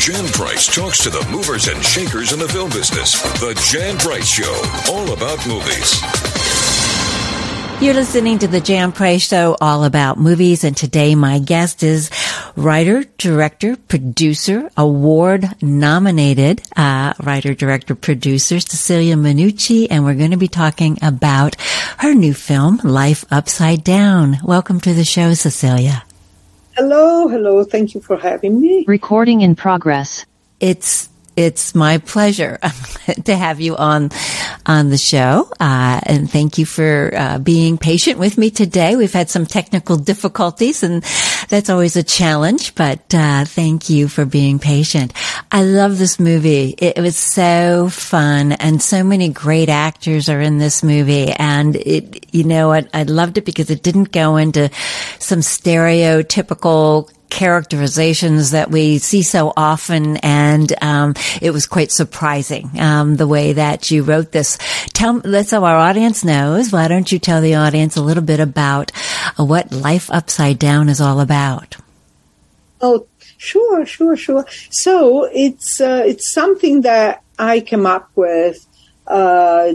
Jan Price talks to the movers and shakers in the film business. The Jan Price Show, all about movies. You're listening to the Jan Price Show, all about movies, and today my guest is writer, director, producer, award nominated uh, writer, director, producer Cecilia Miniucchi, and we're going to be talking about her new film, Life Upside Down. Welcome to the show, Cecilia. Hello, hello. Thank you for having me. Recording in progress. It's it's my pleasure to have you on on the show, uh, and thank you for uh, being patient with me today. We've had some technical difficulties, and that's always a challenge. But uh, thank you for being patient. I love this movie. It, was so fun, and so many great actors are in this movie. And it, you know, I, I loved it because it didn't go into some stereotypical characterizations that we see so often, and um, it was quite surprising um, the way that you wrote this. Tell let's so our audience knows. Why don't you tell the audience a little bit about what Life Upside Down is all about? Oh, sure, sure, sure. So it's uh, it's something that I came up with uh,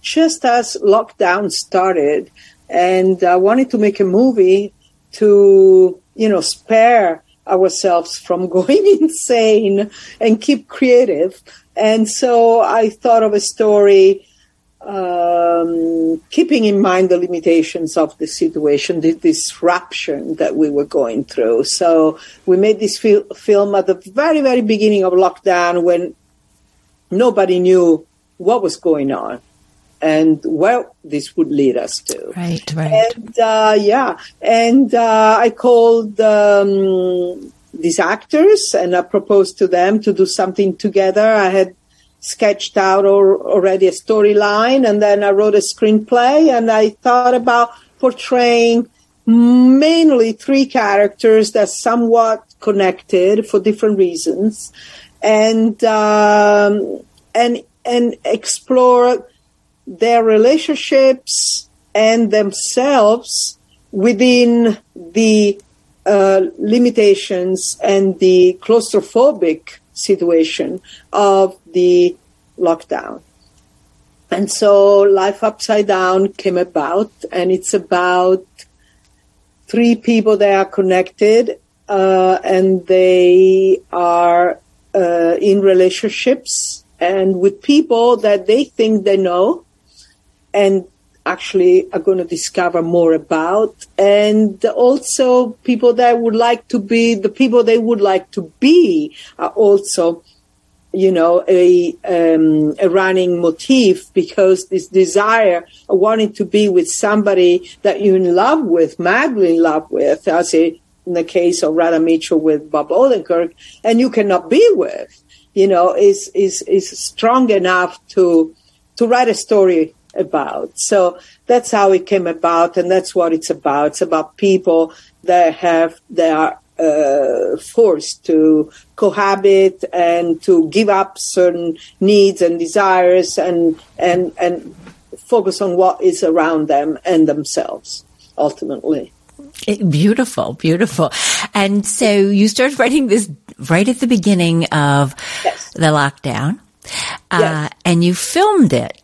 just as lockdown started, and I wanted to make a movie to you know, spare ourselves from going insane and keep creative. And so I thought of a story, um, keeping in mind the limitations of the situation, the disruption that we were going through. So we made this fil- film at the very, very beginning of lockdown when nobody knew what was going on and where this would lead us to. Right, right. And uh, yeah, and uh, I called um, these actors and I proposed to them to do something together. I had sketched out or, already a storyline, and then I wrote a screenplay, and I thought about portraying mainly three characters that somewhat connected for different reasons, and um, and and explore their relationships and themselves within the uh, limitations and the claustrophobic situation of the lockdown. And so Life Upside Down came about, and it's about three people that are connected, uh, and they are uh, in relationships and with people that they think they know, and actually are going to discover more about. And also people that would like to be the people they would like to be are also you know a um, a running motif because this desire wanting to be with somebody that you're in love with madly in love with as in the case of Radha Mitchell with Bob Odenkirk and you cannot be with you know is is is strong enough to to write a story about. So that's how it came about, and that's what it's about. It's about people that have they are uh, forced to cohabit and to give up certain needs and desires, and and and focus on what is around them and themselves ultimately. Beautiful, beautiful. And so you started writing this right at the beginning of yes. the lockdown. Uh, yes. and you filmed it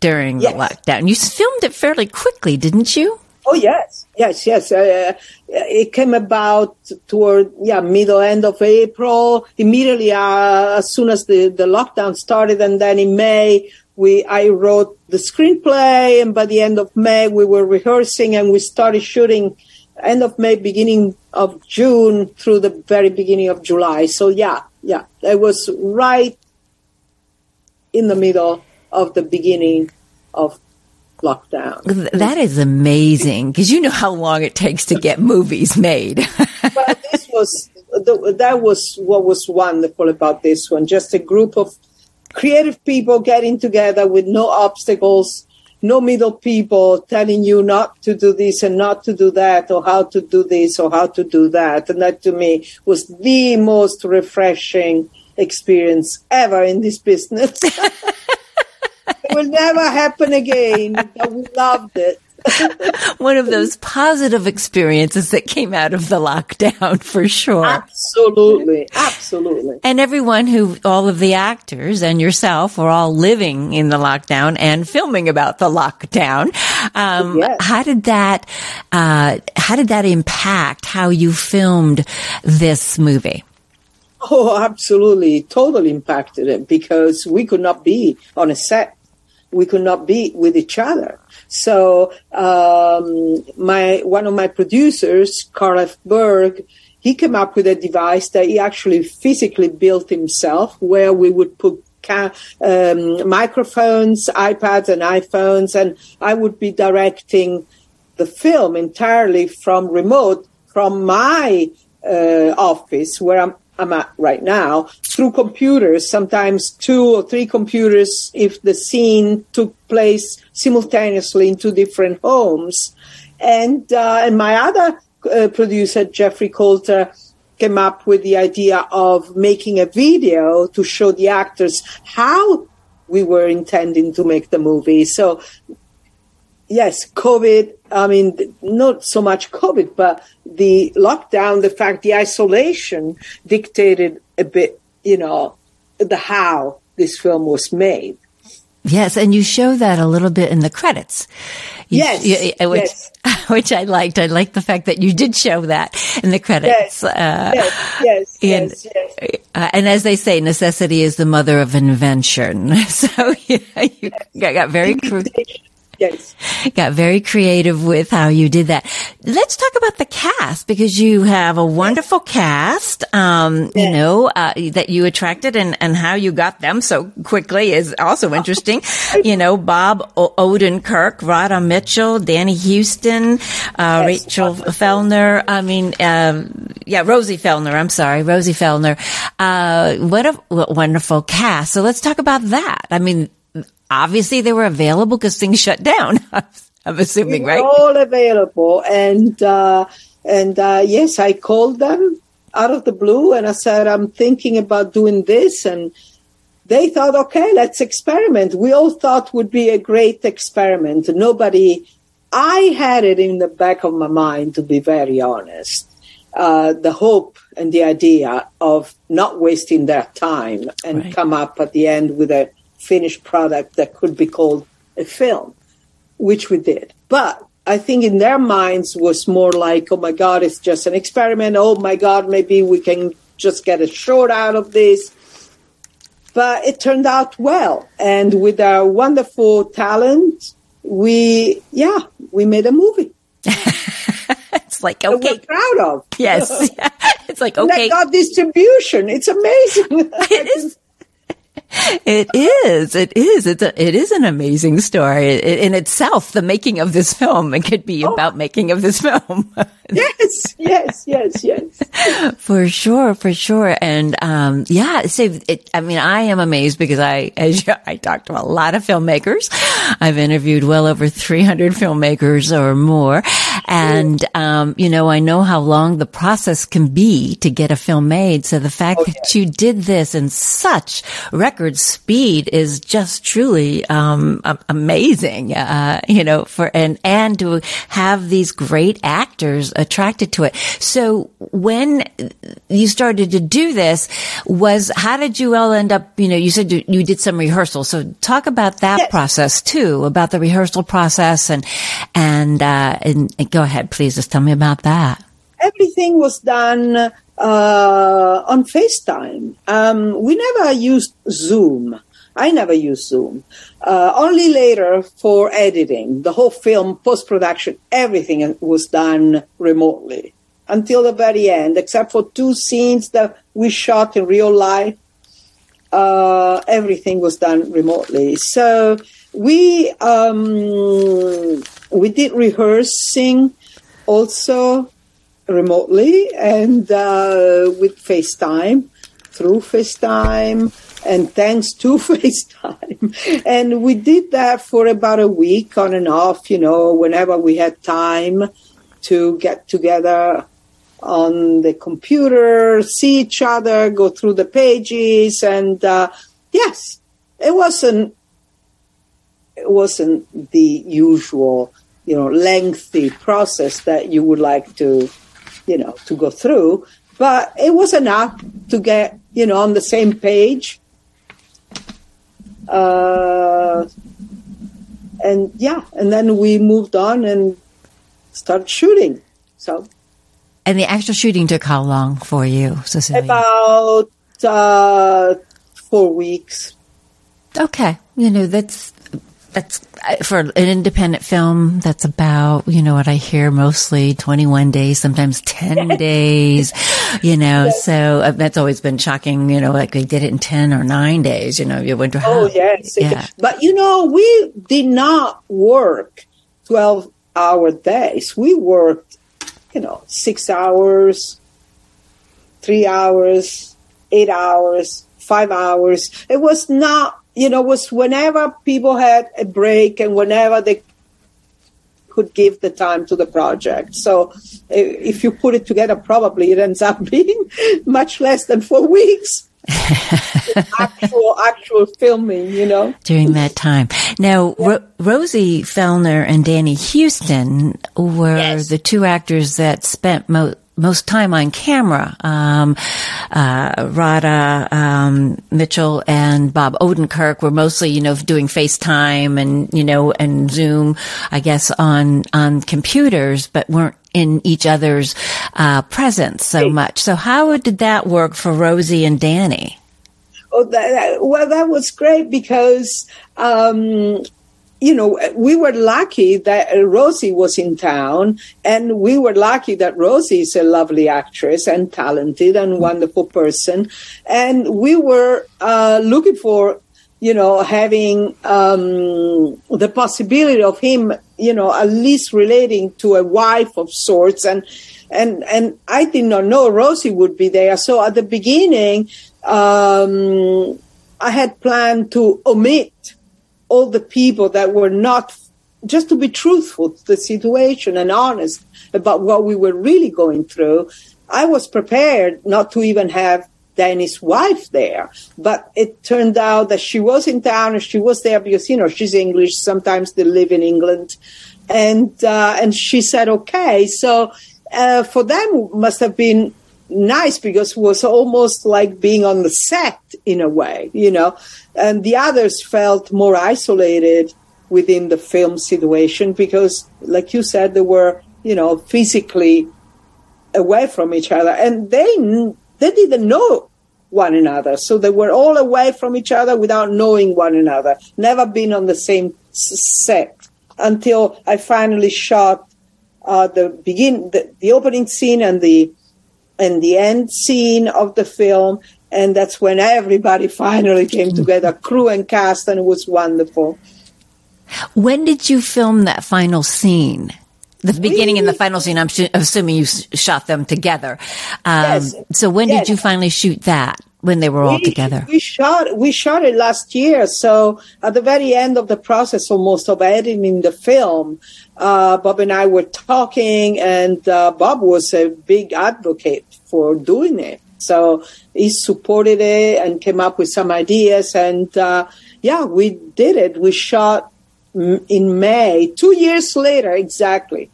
during yes. the lockdown. You filmed it fairly quickly, didn't you? Oh yes, yes, yes. Uh, it came about toward yeah middle end of April. Immediately uh, as soon as the, the lockdown started, and then in May we I wrote the screenplay, and by the end of May we were rehearsing and we started shooting. End of May, beginning of June through the very beginning of July. So yeah, yeah, it was right in the middle of the beginning of lockdown. That is amazing because you know how long it takes to get movies made. but this was that was what was wonderful about this one. Just a group of creative people getting together with no obstacles, no middle people telling you not to do this and not to do that, or how to do this or how to do that. And that to me was the most refreshing experience ever in this business. it will never happen again. We loved it. one of those positive experiences that came out of the lockdown for sure. Absolutely. Absolutely. And everyone who, all of the actors and yourself were all living in the lockdown and filming about the lockdown. Um, yes. how did that, uh, how did that impact how you filmed this movie? Oh, absolutely. Totally impacted it because we could not be on a set. We could not be with each other. So, um, my, one of my producers, Carl F. Berg, he came up with a device that he actually physically built himself where we would put ca- um, microphones, iPads and iPhones, and I would be directing the film entirely from remote from my uh, office where I'm I'm at right now through computers, sometimes two or three computers if the scene took place simultaneously in two different homes. And, uh, and my other uh, producer, Jeffrey Coulter, came up with the idea of making a video to show the actors how we were intending to make the movie. So yes, COVID, I mean, not so much COVID, but the lockdown, the fact, the isolation dictated a bit, you know, the how this film was made. Yes, and you show that a little bit in the credits. You, yes, you, which, yes. which I liked. I liked the fact that you did show that in the credits. Yes, uh, yes, yes, and, yes. Uh, and as they say, necessity is the mother of invention. So yeah, you got very. Cr- Yes. Got very creative with how you did that. Let's talk about the cast because you have a wonderful cast, um, yes. you know, uh, that you attracted and, and how you got them so quickly is also interesting. you know, Bob o- Odenkirk, Radha Mitchell, Danny Huston, uh, yes. Rachel Fellner. I mean, um, yeah, Rosie Fellner. I'm sorry, Rosie Fellner. Uh, what a wonderful cast. So let's talk about that. I mean, obviously they were available because things shut down. I'm assuming, right? All available, and uh, and uh, yes, I called them out of the blue, and I said I'm thinking about doing this, and they thought, okay, let's experiment. We all thought would be a great experiment. Nobody, I had it in the back of my mind, to be very honest. Uh, the hope and the idea of not wasting their time and right. come up at the end with a finished product that could be called a film, which we did. But I think in their minds was more like, oh my God, it's just an experiment. Oh my God, maybe we can just get a short out of this. But it turned out well. And with our wonderful talent, we, yeah, we made a movie. it's like, okay. Proud of. Yes. it's like, okay. And got distribution. It's amazing. it is it is. It is. It's a, it is an amazing story in itself. The making of this film. It could be oh. about making of this film. yes. Yes. Yes. Yes. for sure. For sure. And, um, yeah, so it, I mean, I am amazed because I, as you, I talked to a lot of filmmakers. I've interviewed well over 300 filmmakers or more. And, um, you know, I know how long the process can be to get a film made. So the fact oh, that you did this in such record speed is just truly, um, amazing, uh, you know, for, and, and to have these great actors attracted to it. So when you started to do this was, how did you all end up, you know, you said you, did some rehearsal. So talk about that yes. process too, about the rehearsal process and, and, uh, and, and go ahead, please. Just tell me about that. Everything was done uh, on FaceTime. Um, we never used Zoom. I never used Zoom. Uh, only later for editing, the whole film, post production, everything was done remotely until the very end, except for two scenes that we shot in real life. Uh, everything was done remotely. So we um, we did rehearsing also remotely and uh, with FaceTime, through FaceTime, and thanks to FaceTime. And we did that for about a week on and off, you know, whenever we had time to get together on the computer, see each other, go through the pages, and uh, yes, it wasn't it wasn't the usual you know, lengthy process that you would like to, you know, to go through. But it was enough to get, you know, on the same page. Uh, and yeah, and then we moved on and started shooting. So. And the actual shooting took how long for you, Cecilia? About uh, four weeks. Okay, you know that's that's for an independent film. That's about you know what I hear mostly twenty one days, sometimes ten days. You know, so uh, that's always been shocking. You know, like they did it in ten or nine days. You know, you wonder. Oh yes, yeah. But you know, we did not work twelve hour days. We worked, you know, six hours, three hours, eight hours, five hours. It was not you know, was whenever people had a break and whenever they could give the time to the project. So eh, if you put it together, probably it ends up being much less than four weeks. actual actual filming, you know. During that time. Now, yeah. Ro- Rosie Fellner and Danny Huston were yes. the two actors that spent most most time on camera. Um, uh, Radha um, Mitchell and Bob Odenkirk were mostly, you know, doing FaceTime and you know and Zoom, I guess, on on computers, but weren't in each other's uh, presence so much. So how did that work for Rosie and Danny? Oh, that, well, that was great because um, you know, we were lucky that Rosie was in town, and we were lucky that Rosie is a lovely actress and talented and wonderful person. And we were uh, looking for, you know, having um, the possibility of him, you know, at least relating to a wife of sorts. And and and I did not know Rosie would be there. So at the beginning, um, I had planned to omit all the people that were not just to be truthful to the situation and honest about what we were really going through. I was prepared not to even have Danny's wife there, but it turned out that she was in town and she was there because you know she's English. Sometimes they live in England, and uh, and she said okay. So uh, for them must have been nice because it was almost like being on the set in a way, you know. And the others felt more isolated within the film situation because, like you said, they were, you know, physically away from each other, and they they didn't know one another, so they were all away from each other without knowing one another. Never been on the same set until I finally shot uh, the begin the, the opening scene and the and the end scene of the film. And that's when everybody finally came together, crew and cast, and it was wonderful. When did you film that final scene? The beginning we, and the final scene, I'm assuming you shot them together. Um, yes, so when yes. did you finally shoot that? When they were all together? We shot we shot it last year. So at the very end of the process, almost of editing the film, uh, Bob and I were talking, and uh, Bob was a big advocate for doing it. So he supported it and came up with some ideas. And uh, yeah, we did it. We shot in May, two years later, exactly.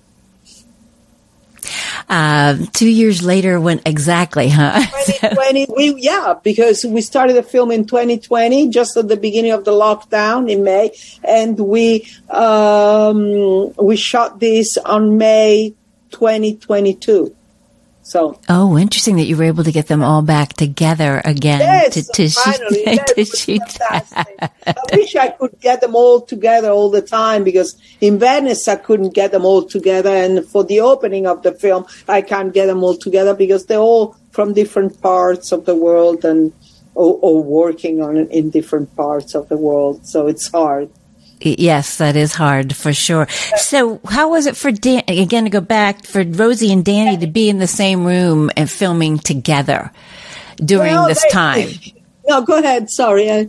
Uh, two years later, when exactly, huh? 2020, we, yeah, because we started the film in 2020, just at the beginning of the lockdown in May, and we um, we shot this on May 2022. So oh, interesting that you were able to get them all back together again yes, to, to finally, shoot, yes, to shoot that. I wish I could get them all together all the time because in Venice I couldn't get them all together, and for the opening of the film I can't get them all together because they're all from different parts of the world and or, or working on in different parts of the world. So it's hard. Yes, that is hard for sure. So, how was it for Dan, again to go back for Rosie and Danny to be in the same room and filming together during well, this they, time? No, go ahead. Sorry. I,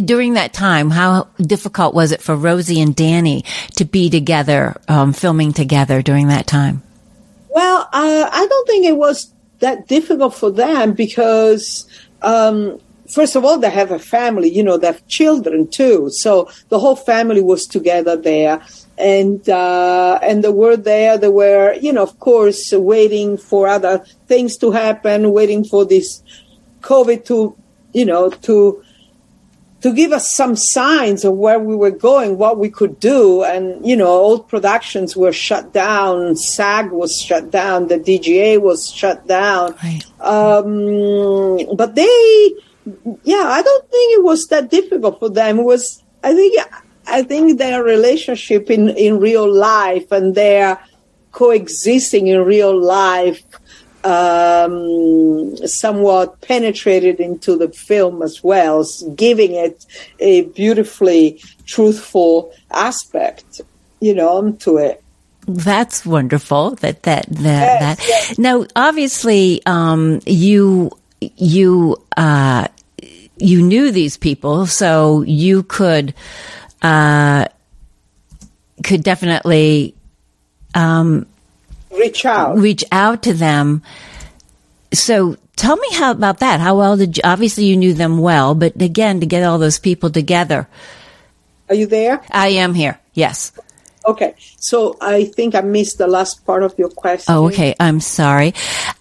during that time, how difficult was it for Rosie and Danny to be together, um, filming together during that time? Well, uh, I don't think it was that difficult for them because um, first of all, they have a family, you know, they have children too. So the whole family was together there. And, uh, and they were there. They were, you know, of course, waiting for other things to happen, waiting for this COVID to, you know, to, to give us some signs of where we were going, what we could do. And, you know, old productions were shut down. SAG was shut down. The DGA was shut down. Right. Um, but they, yeah, I don't think it was that difficult for them. It was, I think, I think their relationship in, in real life and their coexisting in real life um, somewhat penetrated into the film as well, giving it a beautifully truthful aspect, you know, to it. That's wonderful. That that that Yes, that. yes. Now, obviously, um, you you uh, you knew these people, so you could uh, could definitely um, Reach out. reach out to them. So tell me how about that. How well did you, obviously you knew them well, but again, to get all those people together. Are you there? I am here. Yes. Okay. So I think I missed the last part of your question. Oh, okay. I'm sorry.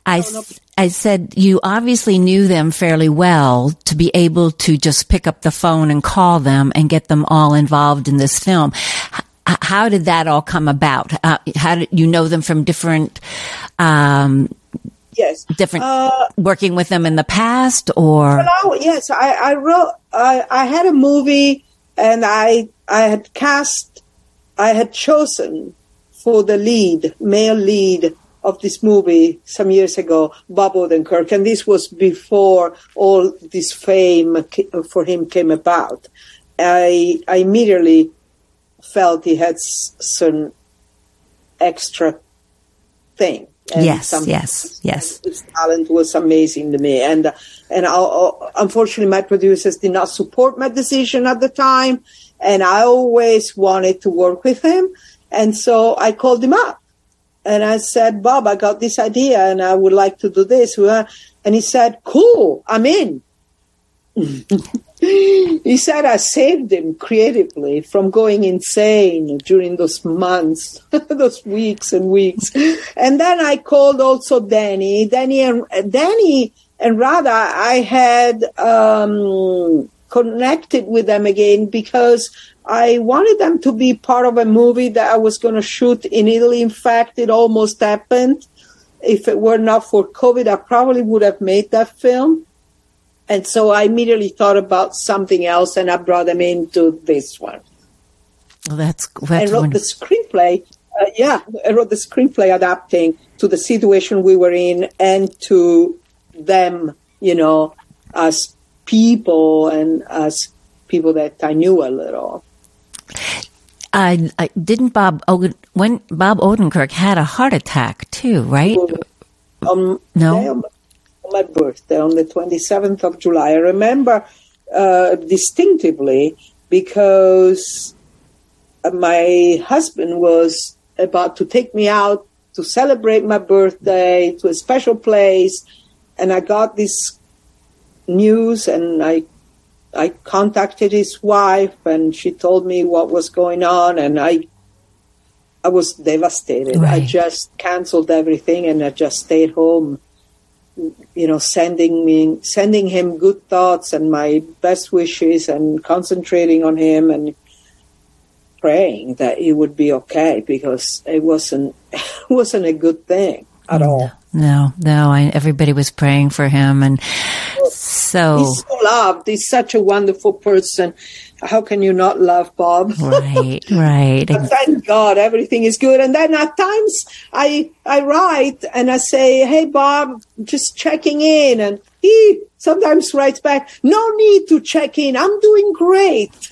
I, no. s- I said you obviously knew them fairly well to be able to just pick up the phone and call them and get them all involved in this film. H- how did that all come about? Uh, how did you know them from different, um, Yes. different, Uh, working with them in the past or? Yes, I, I wrote. I, I had a movie, and I I had cast. I had chosen for the lead, male lead of this movie some years ago, Bob Odenkirk, and this was before all this fame for him came about. I I immediately felt he had some extra thing. and Yes, yes, yes. his talent was amazing to me, and and I, I- unfortunately, my producers did not support my decision at the time, and I always wanted to work with him, and so I called him up, and I said, Bob, I got this idea, and I would like to do this, and he said, Cool, I'm in. he said I saved him creatively from going insane during those months, those weeks and weeks. And then I called also Danny, Danny and Danny and Radha. I had um, connected with them again because I wanted them to be part of a movie that I was going to shoot in Italy. In fact, it almost happened. If it were not for COVID, I probably would have made that film. And so I immediately thought about something else and I brought them into this one. Well, that's, I that's wrote the screenplay. Uh, yeah, I wrote the screenplay adapting to the situation we were in and to them, you know, as people and as people that I knew a little. I, I didn't Bob Oden, when Bob Odenkirk had a heart attack too, right? Um, No? on my- birthday, on the 27th of July. I remember uh, distinctively because my husband was about to take me out to celebrate my birthday to a special place, and I got this news, and I I contacted his wife, and she told me what was going on, and I I was devastated. I just canceled everything, and I just stayed home. You know, sending me sending him good thoughts and my best wishes, and concentrating on him, and praying that he would be okay because it wasn't it wasn't a good thing at mm. all. No, no, I, everybody was praying for him. And so, He's so loved. He's such a wonderful person. How can you not love Bob? right, right. Thank God everything is good. And then at times I I write and I say, Hey Bob, just checking in and he sometimes writes back, No need to check in. I'm doing great.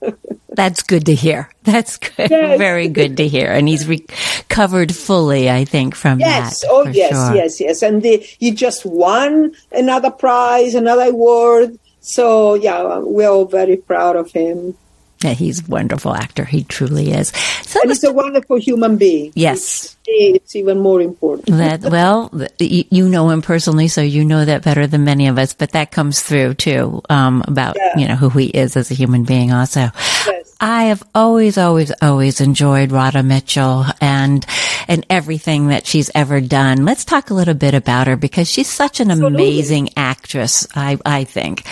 That's good to hear. That's good. Yes. Very good to hear. And he's recovered fully, I think, from yes. that. Oh yes, sure. yes, yes. And the, he just won another prize, another award. So yeah, we're all very proud of him. Yeah, he's a wonderful actor. He truly is. So and he's a wonderful human being. Yes. It's even more important. that, well, you know him personally, so you know that better than many of us, but that comes through too, um, about, yeah. you know, who he is as a human being also. Yes. I have always, always, always enjoyed Radha Mitchell and, and everything that she's ever done. Let's talk a little bit about her because she's such an Absolutely. amazing actress, I, I think.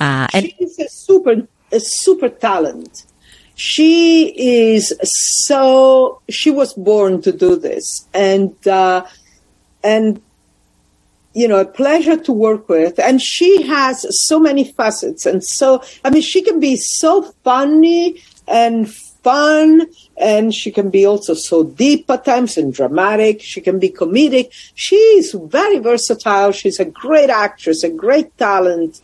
Uh, and, she's a super a super talent. She is so, she was born to do this and, uh, and, you know, a pleasure to work with. And she has so many facets. And so, I mean, she can be so funny and fun and she can be also so deep at times and dramatic. She can be comedic. She's very versatile. She's a great actress, a great talent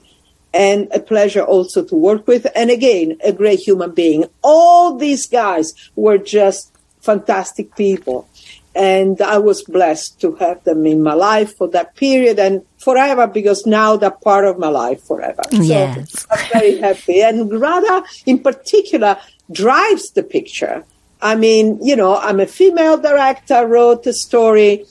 and a pleasure also to work with. And again, a great human being. All these guys were just fantastic people. And I was blessed to have them in my life for that period and forever because now they're part of my life forever. Yes. So I'm very happy. And Radha in particular drives the picture. I mean, you know, I'm a female director, wrote a story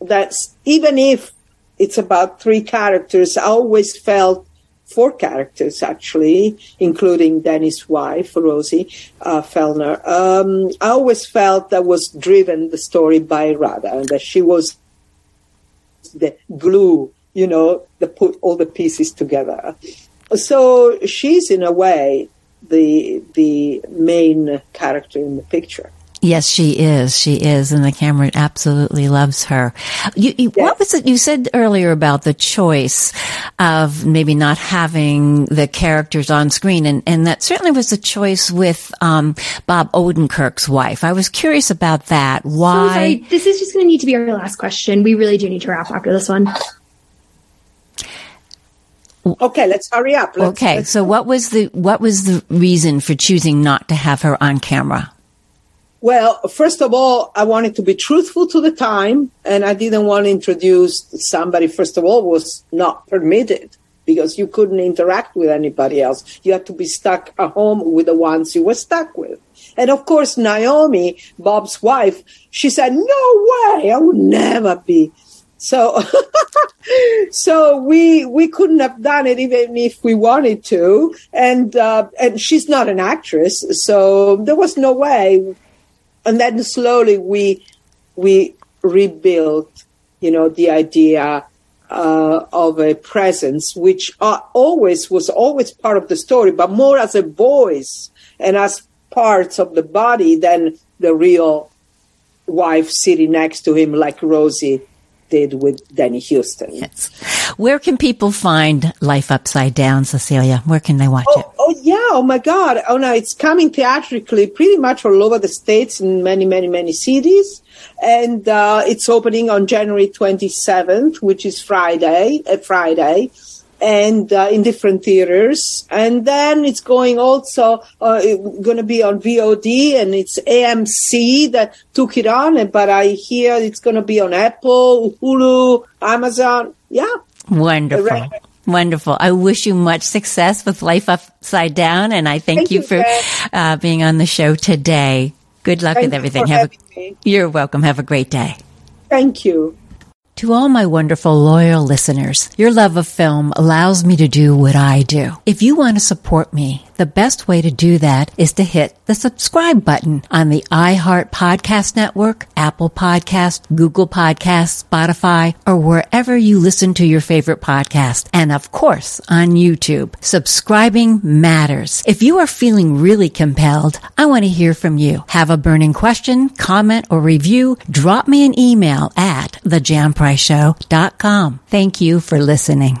that's even if it's about three characters, I always felt four characters actually, including Danny's wife, Rosie uh, Fellner. Um, I always felt that was driven the story by Radha, and that she was the glue, you know, that put all the pieces together. So she's in a way the the main character in the picture. Yes, she is. She is, and the camera absolutely loves her. You, you, yes. What was it you said earlier about the choice of maybe not having the characters on screen, and, and that certainly was a choice with um, Bob Odenkirk's wife. I was curious about that. Why? So sorry, this is just going to need to be our last question. We really do need to wrap after this one. Okay, let's hurry up. Let's, okay, let's so what was the what was the reason for choosing not to have her on camera? Well, first of all, I wanted to be truthful to the time, and I didn't want to introduce somebody, first of all, was not permitted because you couldn't interact with anybody else. You had to be stuck at home with the ones you were stuck with. And of course, Naomi, Bob's wife, she said, no way, I would never be. So, so we, we couldn't have done it even if we wanted to. And, uh, and she's not an actress. So there was no way and then slowly we we rebuilt, you know, the idea uh, of a presence, which uh, always was always part of the story, but more as a voice and as parts of the body than the real wife sitting next to him, like Rosie did with Danny Huston. Yes. Where can people find Life Upside Down, Cecilia? Where can they watch oh, it? Oh, yeah. Oh, my God. Oh, no. It's coming theatrically pretty much all over the States in many, many, many cities. And uh, it's opening on January 27th, which is Friday, a Friday and uh, in different theaters. And then it's going also uh, going to be on VOD, and it's AMC that took it on. But I hear it's going to be on Apple, Hulu, Amazon. Yeah, wonderful. Wonderful. I wish you much success with Life Upside Down, and I thank, thank you, you, for uh, being on the show today. Good luck thank with everything. Have a, you're welcome. Have a great day. Thank you. To all my wonderful loyal listeners, your love of film allows me to do what I do. If you want to support me, the best way to do that is to hit the subscribe button on the iHeart Podcast Network, Apple Podcast, Google Podcast, Spotify, or wherever you listen to your favorite podcast. And of course, on YouTube. Subscribing matters. If you are feeling really compelled, I want to hear from you. Have a burning question, comment, or review? Drop me an email at thejanpriceshow.com. Thank you for listening.